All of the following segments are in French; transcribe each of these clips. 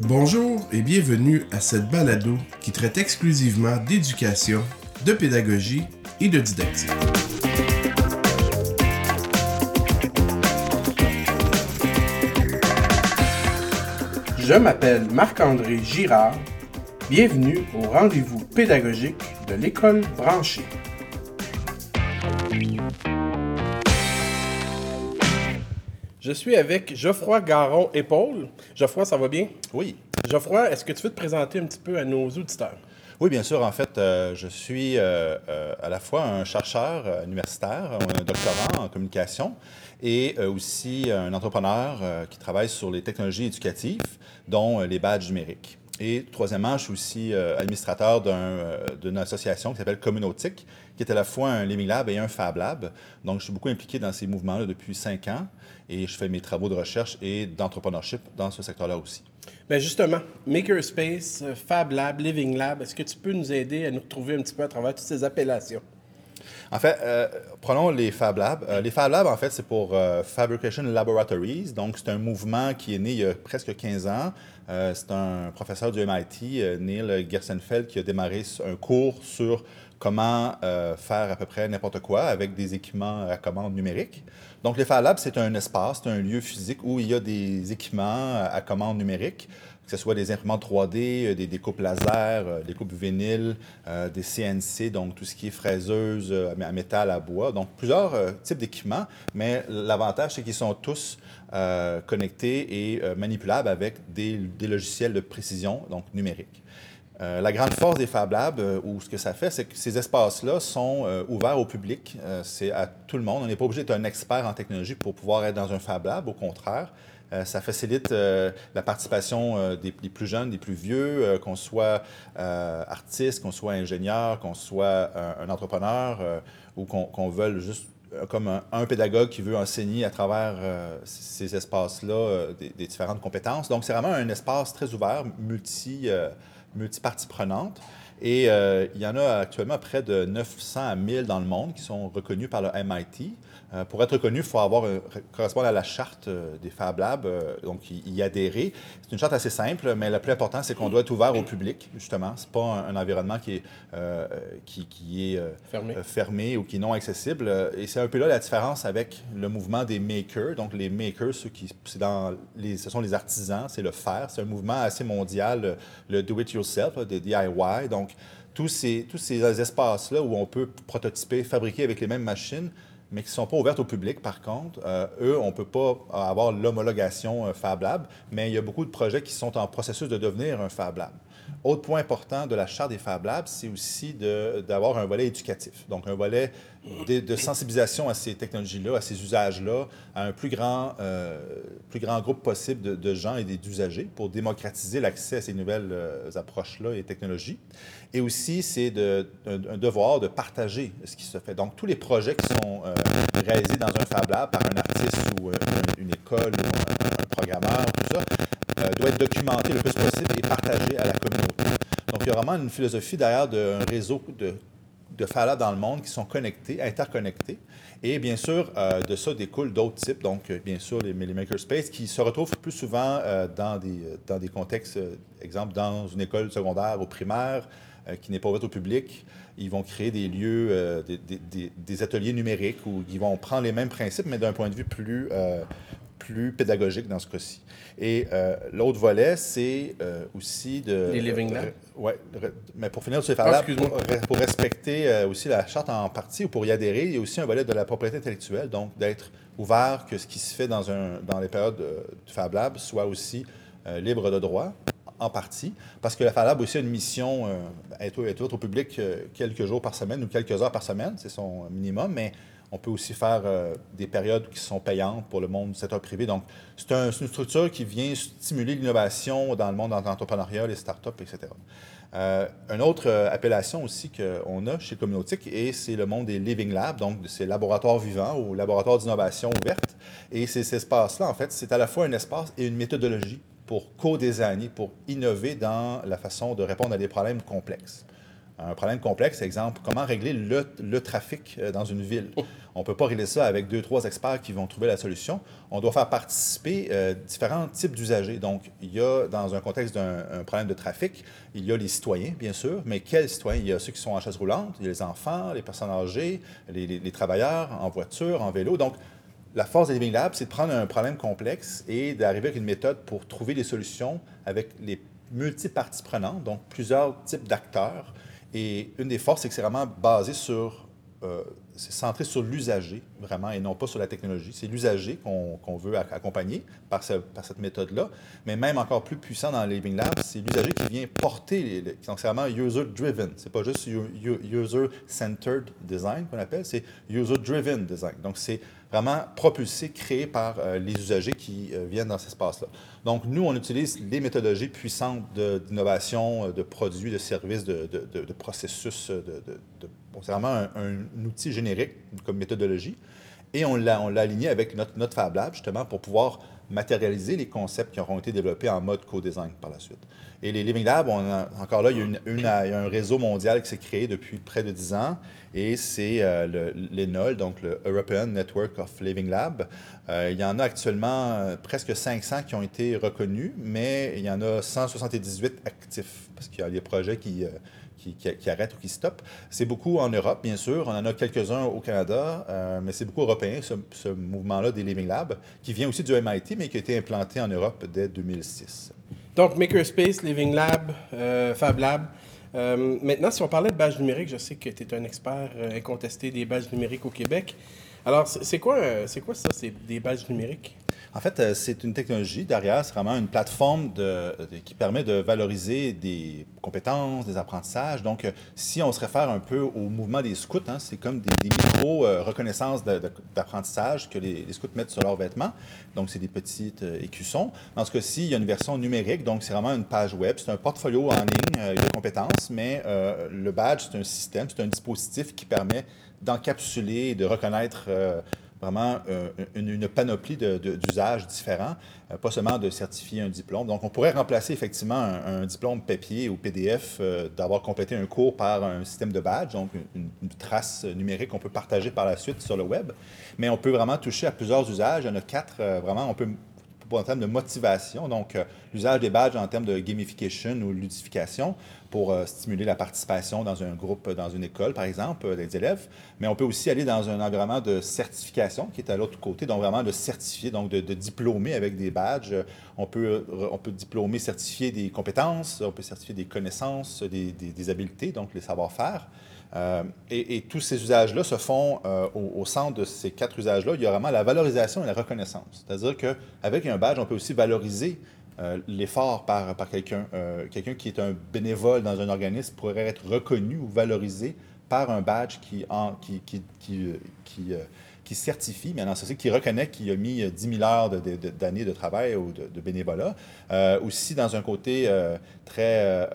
Bonjour et bienvenue à cette balado qui traite exclusivement d'éducation, de pédagogie et de didactique. Je m'appelle Marc-André Girard. Bienvenue au rendez-vous pédagogique de l'école branchée. Je suis avec Geoffroy Garon-Épaule. Geoffroy, ça va bien? Oui. Geoffroy, est-ce que tu veux te présenter un petit peu à nos auditeurs? Oui, bien sûr. En fait, euh, je suis euh, euh, à la fois un chercheur universitaire, un doctorant en communication, et aussi un entrepreneur qui travaille sur les technologies éducatives, dont les badges numériques. Et troisièmement, je suis aussi administrateur d'une association qui s'appelle Communautique, qui est à la fois un Living Lab et un Fab Lab. Donc, je suis beaucoup impliqué dans ces mouvements-là depuis cinq ans et je fais mes travaux de recherche et d'entrepreneurship dans ce secteur-là aussi. Bien justement, Makerspace, Fab Lab, Living Lab, est-ce que tu peux nous aider à nous retrouver un petit peu à travers toutes ces appellations? En fait, euh, prenons les Fab Labs. Euh, les Fab Labs, en fait, c'est pour euh, Fabrication Laboratories. Donc, c'est un mouvement qui est né il y a presque 15 ans. c'est un professeur du MIT, Neil Gersenfeld, qui a démarré un cours sur comment faire à peu près n'importe quoi avec des équipements à commande numérique. Donc, les Fab Labs, c'est un espace, c'est un lieu physique où il y a des équipements à commande numérique que ce soit des imprimantes 3D, euh, des découpes laser, euh, des coupes vinyle, euh, des CNC, donc tout ce qui est fraiseuse à métal, à bois. Donc, plusieurs types d'équipements, mais l'avantage, c'est qu'ils sont tous connectés et manipulables avec des, logiciels de précision, donc numériques. la grande force des Fab Labs, ou ce que ça fait, c'est que ces espaces-là sont ouverts au public. c'est à tout le monde. On n'est pas obligé d'être un expert en technologie pour pouvoir être dans un Fab Lab. Au contraire, euh, ça facilite euh, la participation euh, des, plus jeunes, des plus vieux, qu'on soit artiste, qu'on soit ingénieur, qu'on soit un, entrepreneur ou qu'on veuille juste comme un, pédagogue qui veut enseigner à travers ces espaces-là des, différentes compétences. Donc, c'est vraiment un espace très ouvert, multi, multi-parties prenantes. Et il y en a actuellement près de 900 à 1000 dans le monde qui sont reconnus par le MIT. Euh, pour être reconnu, il faut avoir correspondre à la charte euh, des Fab Labs, euh, donc y, adhérer. C'est une charte assez simple, mais le plus important, c'est qu'on doit être ouvert au public, justement. Ce n'est pas un, environnement qui est, qui, est fermé. ou qui est non accessible. Et c'est un peu là la différence avec le mouvement des makers. Donc, les makers, ceux qui, dans les, ce sont les artisans, c'est le faire. C'est un mouvement assez mondial, le do-it-yourself, le DIY. Donc, tous ces, tous ces espaces-là où on peut prototyper, fabriquer avec les mêmes machines, mais qui ne sont pas ouvertes au public, par contre. Euh, eux, on ne peut pas avoir l'homologation euh, Fab Lab, mais il y a beaucoup de projets qui sont en processus de devenir un Fab Lab. Autre point important de la charte des Fab Labs, c'est aussi d'avoir un volet éducatif, donc un volet de, sensibilisation à ces technologies-là, à ces usages-là, à un plus grand, euh, plus grand groupe possible de, gens et d'usagers pour démocratiser l'accès à ces nouvelles euh, approches-là et technologies. Et aussi, c'est un, devoir de partager ce qui se fait. Donc, tous les projets qui sont euh, réalisés dans un Fab Lab par un artiste ou une école ou un, programmeur, tout ça, doit être documenté le plus possible et partagé à la communauté. Donc, il y a vraiment une philosophie derrière d'un réseau de de faire dans le monde qui sont connectés, interconnectés. Et bien sûr, euh, de ça découlent d'autres types, donc euh, bien sûr les, les qui se retrouvent plus souvent euh, dans, des, dans des contextes, exemple dans une école secondaire ou primaire qui n'est pas ouverte au public. Ils vont créer des lieux, des, des, ateliers numériques où ils vont prendre les mêmes principes, mais d'un point de vue plus, plus pédagogique dans ce cas-ci. Et euh, l'autre volet, c'est euh, aussi de... Les Living Labs? oui, mais pour finir sur ces là pour, respecter euh, aussi la charte en partie ou pour y adhérer, il y a aussi un volet de la propriété intellectuelle, donc d'être ouvert que ce qui se fait dans, un, dans les périodes du Fab Lab soit aussi libre de droit en partie, parce que la Fab Lab aussi a une mission, être, être au public quelques jours par semaine ou quelques heures par semaine, c'est son minimum, mais on peut aussi faire euh, des périodes qui sont payantes pour le monde du secteur privé. Donc, c'est une structure qui vient stimuler l'innovation dans le monde entrepreneurial, les startups, etc. Euh, une autre euh, appellation aussi qu'on a chez Communautique, et c'est le monde des Living Labs, donc ces laboratoires vivants ou laboratoires d'innovation ouverte. Et ces, ces espaces-là, en fait, c'est à la fois un espace et une méthodologie pour co-designer, pour innover dans la façon de répondre à des problèmes complexes. Un problème complexe, exemple, comment régler le, trafic euh, dans une ville? On ne peut pas régler ça avec deux, trois experts qui vont trouver la solution. On doit faire participer euh, différents types d'usagers. Donc, il y a, dans un contexte d'un problème de trafic, il y a les citoyens, bien sûr, mais quels citoyens? Il y a ceux qui sont en chaise roulante, il y a les enfants, les personnes âgées, les, travailleurs en voiture, en vélo. Donc, la force des Living c'est de prendre un problème complexe et d'arriver avec une méthode pour trouver des solutions avec les multi-parties prenantes, donc plusieurs types d'acteurs et une des forces, c'est que c'est vraiment basé sur, euh, c'est centré sur l'usager, vraiment, et non pas sur la technologie. C'est l'usager qu'on veut accompagner par, cette méthode-là. Mais même encore plus puissant dans les Living Labs, c'est l'usager qui vient porter, les, donc c'est vraiment user-driven. C'est pas juste user-centered design qu'on appelle, c'est user-driven design. Donc, c'est vraiment propulsé, créé par euh, les usagers qui euh, viennent dans cet espace-là. Donc, nous, on utilise les méthodologies puissantes d'innovation, euh, de, produits, de services, de, processus. c'est vraiment un, outil générique comme méthodologie. Et on l'a aligné avec notre, notre Fab Lab, justement, pour pouvoir matérialiser les concepts qui auront été développés en mode co-design par la suite. Et les Living Labs, encore là, il y, a un réseau mondial qui s'est créé depuis près de 10 ans et c'est euh, l'ENOL, donc le European Network of Living Lab. Euh, il y en a actuellement euh, presque 500 qui ont été reconnus, mais il y en a 178 actifs parce qu'il y a des projets qui, qui, qui, arrêtent ou qui stoppent. C'est beaucoup en Europe, bien sûr. On en a quelques-uns au Canada, mais c'est beaucoup européen, ce, mouvement-là des Living Labs, qui vient aussi du MIT, mais qui a été implanté en Europe dès 2006. Donc, Makerspace, Living Lab, Fab Lab. Euh, maintenant, si on parlait de badges numériques, je sais que tu es un expert euh, incontesté des badges numériques au Québec. Alors, c'est quoi, euh, c'est quoi ça, des badges numériques? En fait, euh, c'est une technologie derrière, c'est vraiment une plateforme qui permet de valoriser des compétences, des apprentissages. Donc, euh, si on se réfère un peu au mouvement des scouts, hein, c'est comme des, micro-reconnaissances d'apprentissage que les, scouts mettent sur leurs vêtements. Donc, c'est des petites écussons. Dans ce cas-ci, il y a une version numérique, donc c'est vraiment une page web. C'est un portfolio en ligne de compétences, mais le badge, c'est un système, c'est un dispositif qui permet d'encapsuler et de reconnaître vraiment euh, une, panoplie d'usages différents, euh, pas seulement de certifier un diplôme. Donc, on pourrait remplacer effectivement un, diplôme papier ou PDF euh, d'avoir complété un cours par un système de badge, donc une, trace numérique qu'on peut partager par la suite sur le web. Mais on peut vraiment toucher à plusieurs usages. Il y en a quatre, vraiment, on peut en termes de motivation, donc l'usage des badges en termes de gamification ou ludification, pour euh, stimuler la participation dans un groupe, dans une école, par exemple, euh, des élèves. Mais on peut aussi aller dans un environnement de certification qui est à l'autre côté, donc vraiment de certifier, donc de, diplômer avec des badges. On peut, euh, on peut diplômer, certifier des compétences, on peut certifier des connaissances, des, des, habiletés, donc les savoir-faire. et, tous ces usages-là se font au, au, centre de ces quatre usages-là. Il y a vraiment la valorisation et la reconnaissance. C'est-à-dire qu'avec un badge, on peut aussi valoriser euh, l'effort par, par quelqu'un. Euh, quelqu'un qui est un bénévole dans un organisme pourrait être reconnu ou valorisé par un badge qui, en, qui, qui, qui, euh, qui, certifie, mais dans ce qui reconnaît qu'il a mis 10 000 heures d'années de, de, travail ou de, bénévolat. aussi, dans un côté très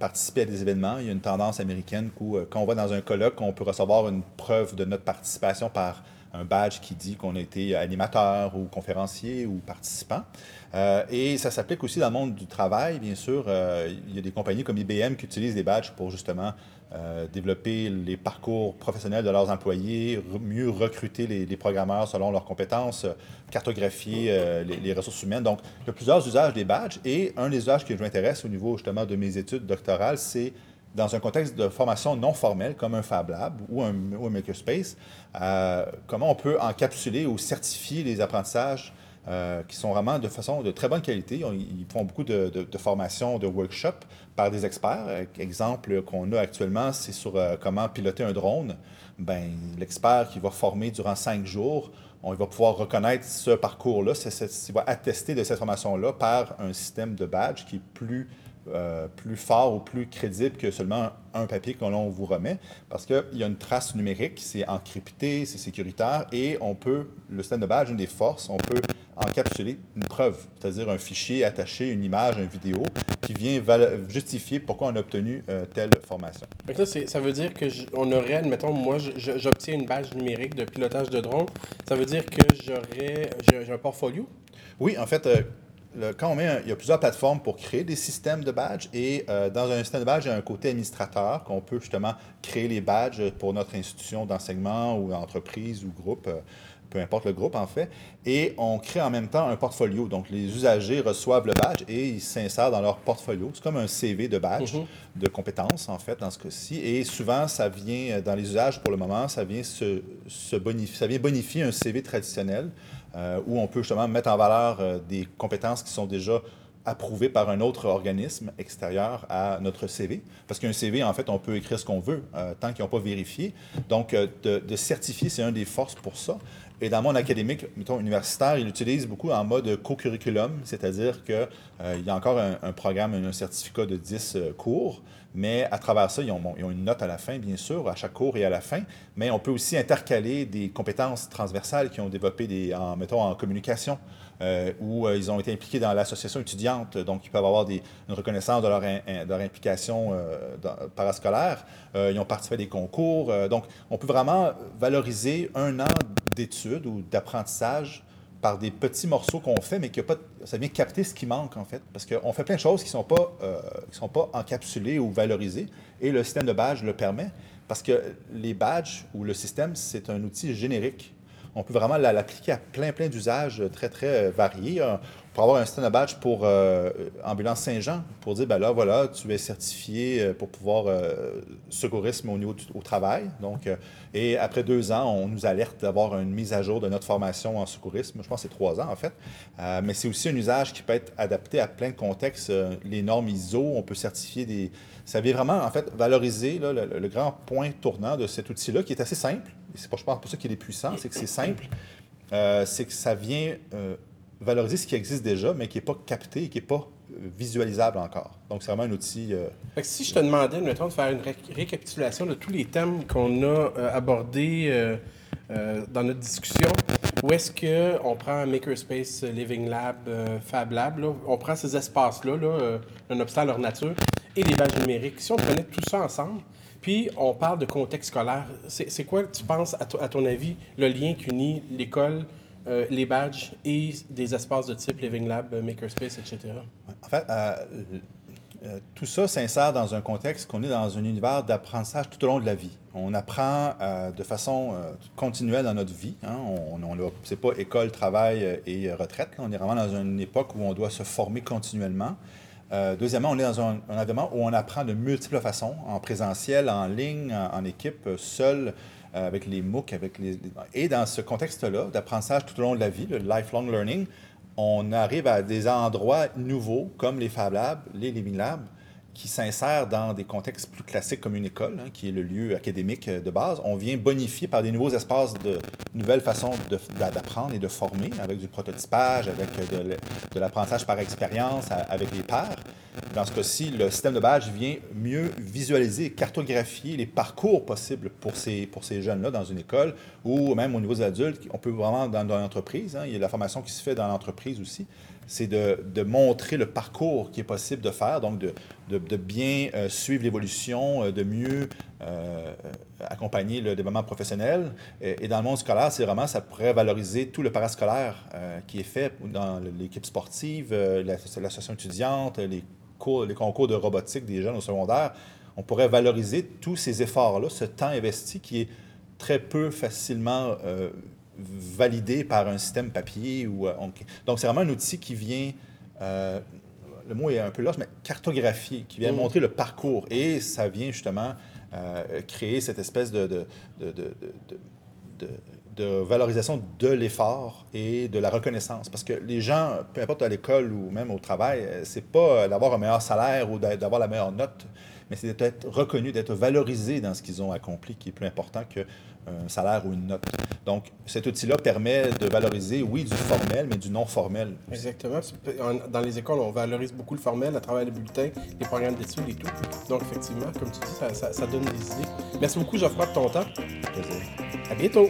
participer à des événements. Il y a une tendance américaine où, quand on va dans un colloque, on peut recevoir une preuve de notre participation par un badge qui dit qu'on a été animateur ou conférencier ou participant. Euh, et ça s'applique aussi dans le monde du travail, bien sûr. Euh, il y a des compagnies comme IBM qui utilisent des badges pour justement euh, développer les parcours professionnels de leurs employés, mieux recruter les, programmeurs selon leurs compétences, cartographier les, les, ressources humaines. Donc, il y a plusieurs usages des badges. Et un des usages qui m'intéresse au niveau justement de mes études doctorales, c'est dans un contexte de formation non formelle comme un Fab Lab ou un, Makerspace, euh, comment on peut encapsuler ou certifier les apprentissages euh, qui sont vraiment de façon de très bonne qualité. Ils font beaucoup de, formations, de workshops par des experts. Exemple qu'on a actuellement, c'est sur euh, comment piloter un drone. Ben, l'expert qui va former durant cinq jours, on va pouvoir reconnaître ce parcours-là, il va attester de cette formation-là par un système de badge qui est plus euh, plus fort ou plus crédible que seulement un papier que l'on vous remet, parce qu'il y a une trace numérique, c'est encrypté, c'est sécuritaire, et on peut, le système de badge, une des forces, on peut encapsuler une preuve, c'est-à-dire un fichier attaché, une image, une vidéo, qui vient justifier pourquoi on a obtenu euh, telle formation. Donc là, ça veut dire qu'on aurait, admettons, moi, j'obtiens une badge numérique de pilotage de drone, ça veut dire que j'aurais, j'ai un portfolio? Oui, en fait, euh, il y a plusieurs plateformes pour créer des systèmes de badges et euh, dans un système de badge, il y a un côté administrateur qu'on peut justement créer les badges pour notre institution d'enseignement ou entreprise ou groupe, euh, peu importe le groupe en fait. Et on crée en même temps un portfolio. Donc les usagers reçoivent le badge et ils s'insèrent dans leur portfolio. C'est comme un CV de badge, mm-hmm. de compétences en fait dans ce cas-ci. Et souvent, ça vient dans les usages pour le moment, ça vient, se, se bonifier, ça vient bonifier un CV traditionnel. Euh, où on peut justement mettre en valeur euh, des compétences qui sont déjà approuvées par un autre organisme extérieur à notre CV. Parce qu'un CV, en fait, on peut écrire ce qu'on veut euh, tant qu'ils n'ont pas vérifié. Donc, de, certifier, c'est un des forces pour ça. Et dans monde académique, mettons universitaire, il l'utilise beaucoup en mode co-curriculum, c'est-à-dire qu'il y a encore un, programme, un certificat de 10 cours, mais à travers ça, ils ont, une note à la fin, bien sûr, à chaque cours et à la fin. Mais on peut aussi intercaler des compétences transversales qui ont développé, des, en, mettons, en communication, euh, où euh, ils ont été impliqués dans l'association étudiante. Donc, ils peuvent avoir des, une reconnaissance de leur, leur implication euh, parascolaire. ils ont participé à des concours. donc, on peut vraiment valoriser un an d'études ou d'apprentissage par des petits morceaux qu'on fait, mais que pas, ça vient capter ce qui manque, en fait. Parce qu'on fait plein de choses qui ne sont, pas, euh, sont pas encapsulées ou valorisées, et le système de badge le permet, parce que les badges ou le système, c'est un outil générique. On peut vraiment l'appliquer à plein, plein d'usages très, très variés pour avoir un de badge pour euh, Ambulance Saint-Jean, pour dire, ben là, voilà, tu es certifié euh, pour pouvoir euh, secourisme au niveau du, au travail. Donc, et après deux ans, on nous alerte d'avoir une mise à jour de notre formation en secourisme. Je pense que c'est trois ans, en fait. mais c'est aussi un usage qui peut être adapté à plein de contextes. les normes ISO, on peut certifier des... Ça vient vraiment, en fait, valoriser le, grand point tournant de cet outil-là, qui est assez simple. C'est pas, je pense, pour ça qu'il est puissant, c'est que c'est simple. c'est que ça vient valoriser ce qui existe déjà, mais qui n'est pas capté et qui n'est pas euh, visualisable encore. Donc, c'est vraiment un outil. Euh, si je te demandais, mettons, de faire une récapitulation de tous les thèmes qu'on a euh, abordés dans notre discussion, où est-ce qu'on prend Makerspace, Living Lab, Fab Lab, on prend ces espaces-là, là, un obstacle leur nature, et les badges numériques. Si on prenait tout ça ensemble, puis on parle de contexte scolaire, c'est quoi, tu penses, à, à ton avis, le lien qui unit l'école, euh, les badges et des espaces de type Living Lab, euh, Makerspace, etc. En fait, euh, tout ça s'insère dans un contexte qu'on est dans un univers d'apprentissage tout au long de la vie. On apprend de façon continuelle dans notre vie. Hein. On, on pas école, travail et retraite. On est vraiment dans une époque où on doit se former continuellement. deuxièmement, on est dans un, un, environnement où on apprend de multiples façons, en présentiel, en ligne, en équipe, seul. Euh, avec les MOOC, avec les... Et dans ce contexte-là, d'apprentissage tout au long de la vie, le lifelong learning, on arrive à des endroits nouveaux comme les Fab Labs, les Living Labs, qui s'insèrent dans des contextes plus classiques comme une école, hein, qui est le lieu académique de base. On vient bonifier par des nouveaux espaces de nouvelles façons d'apprendre et de former, avec du prototypage, avec de, l'apprentissage par expérience, avec les pairs. Dans ce cas-ci, le système de badge vient mieux visualiser, cartographier les parcours possibles pour ces, pour ces jeunes-là dans une école ou même au niveau des adultes. On peut vraiment dans, dans l'entreprise, hein, il y a la formation qui se fait dans l'entreprise aussi c'est de, montrer le parcours qui est possible de faire, donc de, bien euh, suivre l'évolution, euh, de mieux euh, accompagner le développement professionnel. Et, dans le monde scolaire, c'est vraiment, ça pourrait valoriser tout le parascolaire qui est fait dans l'équipe sportive, l'association étudiante, les concours de robotique des jeunes au secondaire. On pourrait valoriser tous ces efforts-là, ce temps investi qui est très peu facilement validé par un système papier. Ou, euh, Donc, c'est vraiment un outil qui vient, euh, le mot est un peu large, mais cartographier, qui vient mm. montrer le parcours. Et ça vient justement euh, créer cette espèce de, de, de, de valorisation de l'effort et de la reconnaissance. Parce que les gens, peu importe à l'école ou même au travail, c'est pas d'avoir un meilleur salaire ou d'avoir la meilleure note, mais c'est d'être reconnu, d'être valorisé dans ce qu'ils ont accompli, qui est plus important qu'un euh, salaire ou une note. Donc, cet outil-là permet de valoriser, oui, du formel, mais du non formel. Exactement. Dans les écoles, on valorise beaucoup le formel à travers les bulletins, les programmes d'études et tout. Donc, effectivement, comme tu dis, ça, ça, donne des idées. Merci beaucoup, Geoffroy, de ton temps. Plaisir. À bientôt.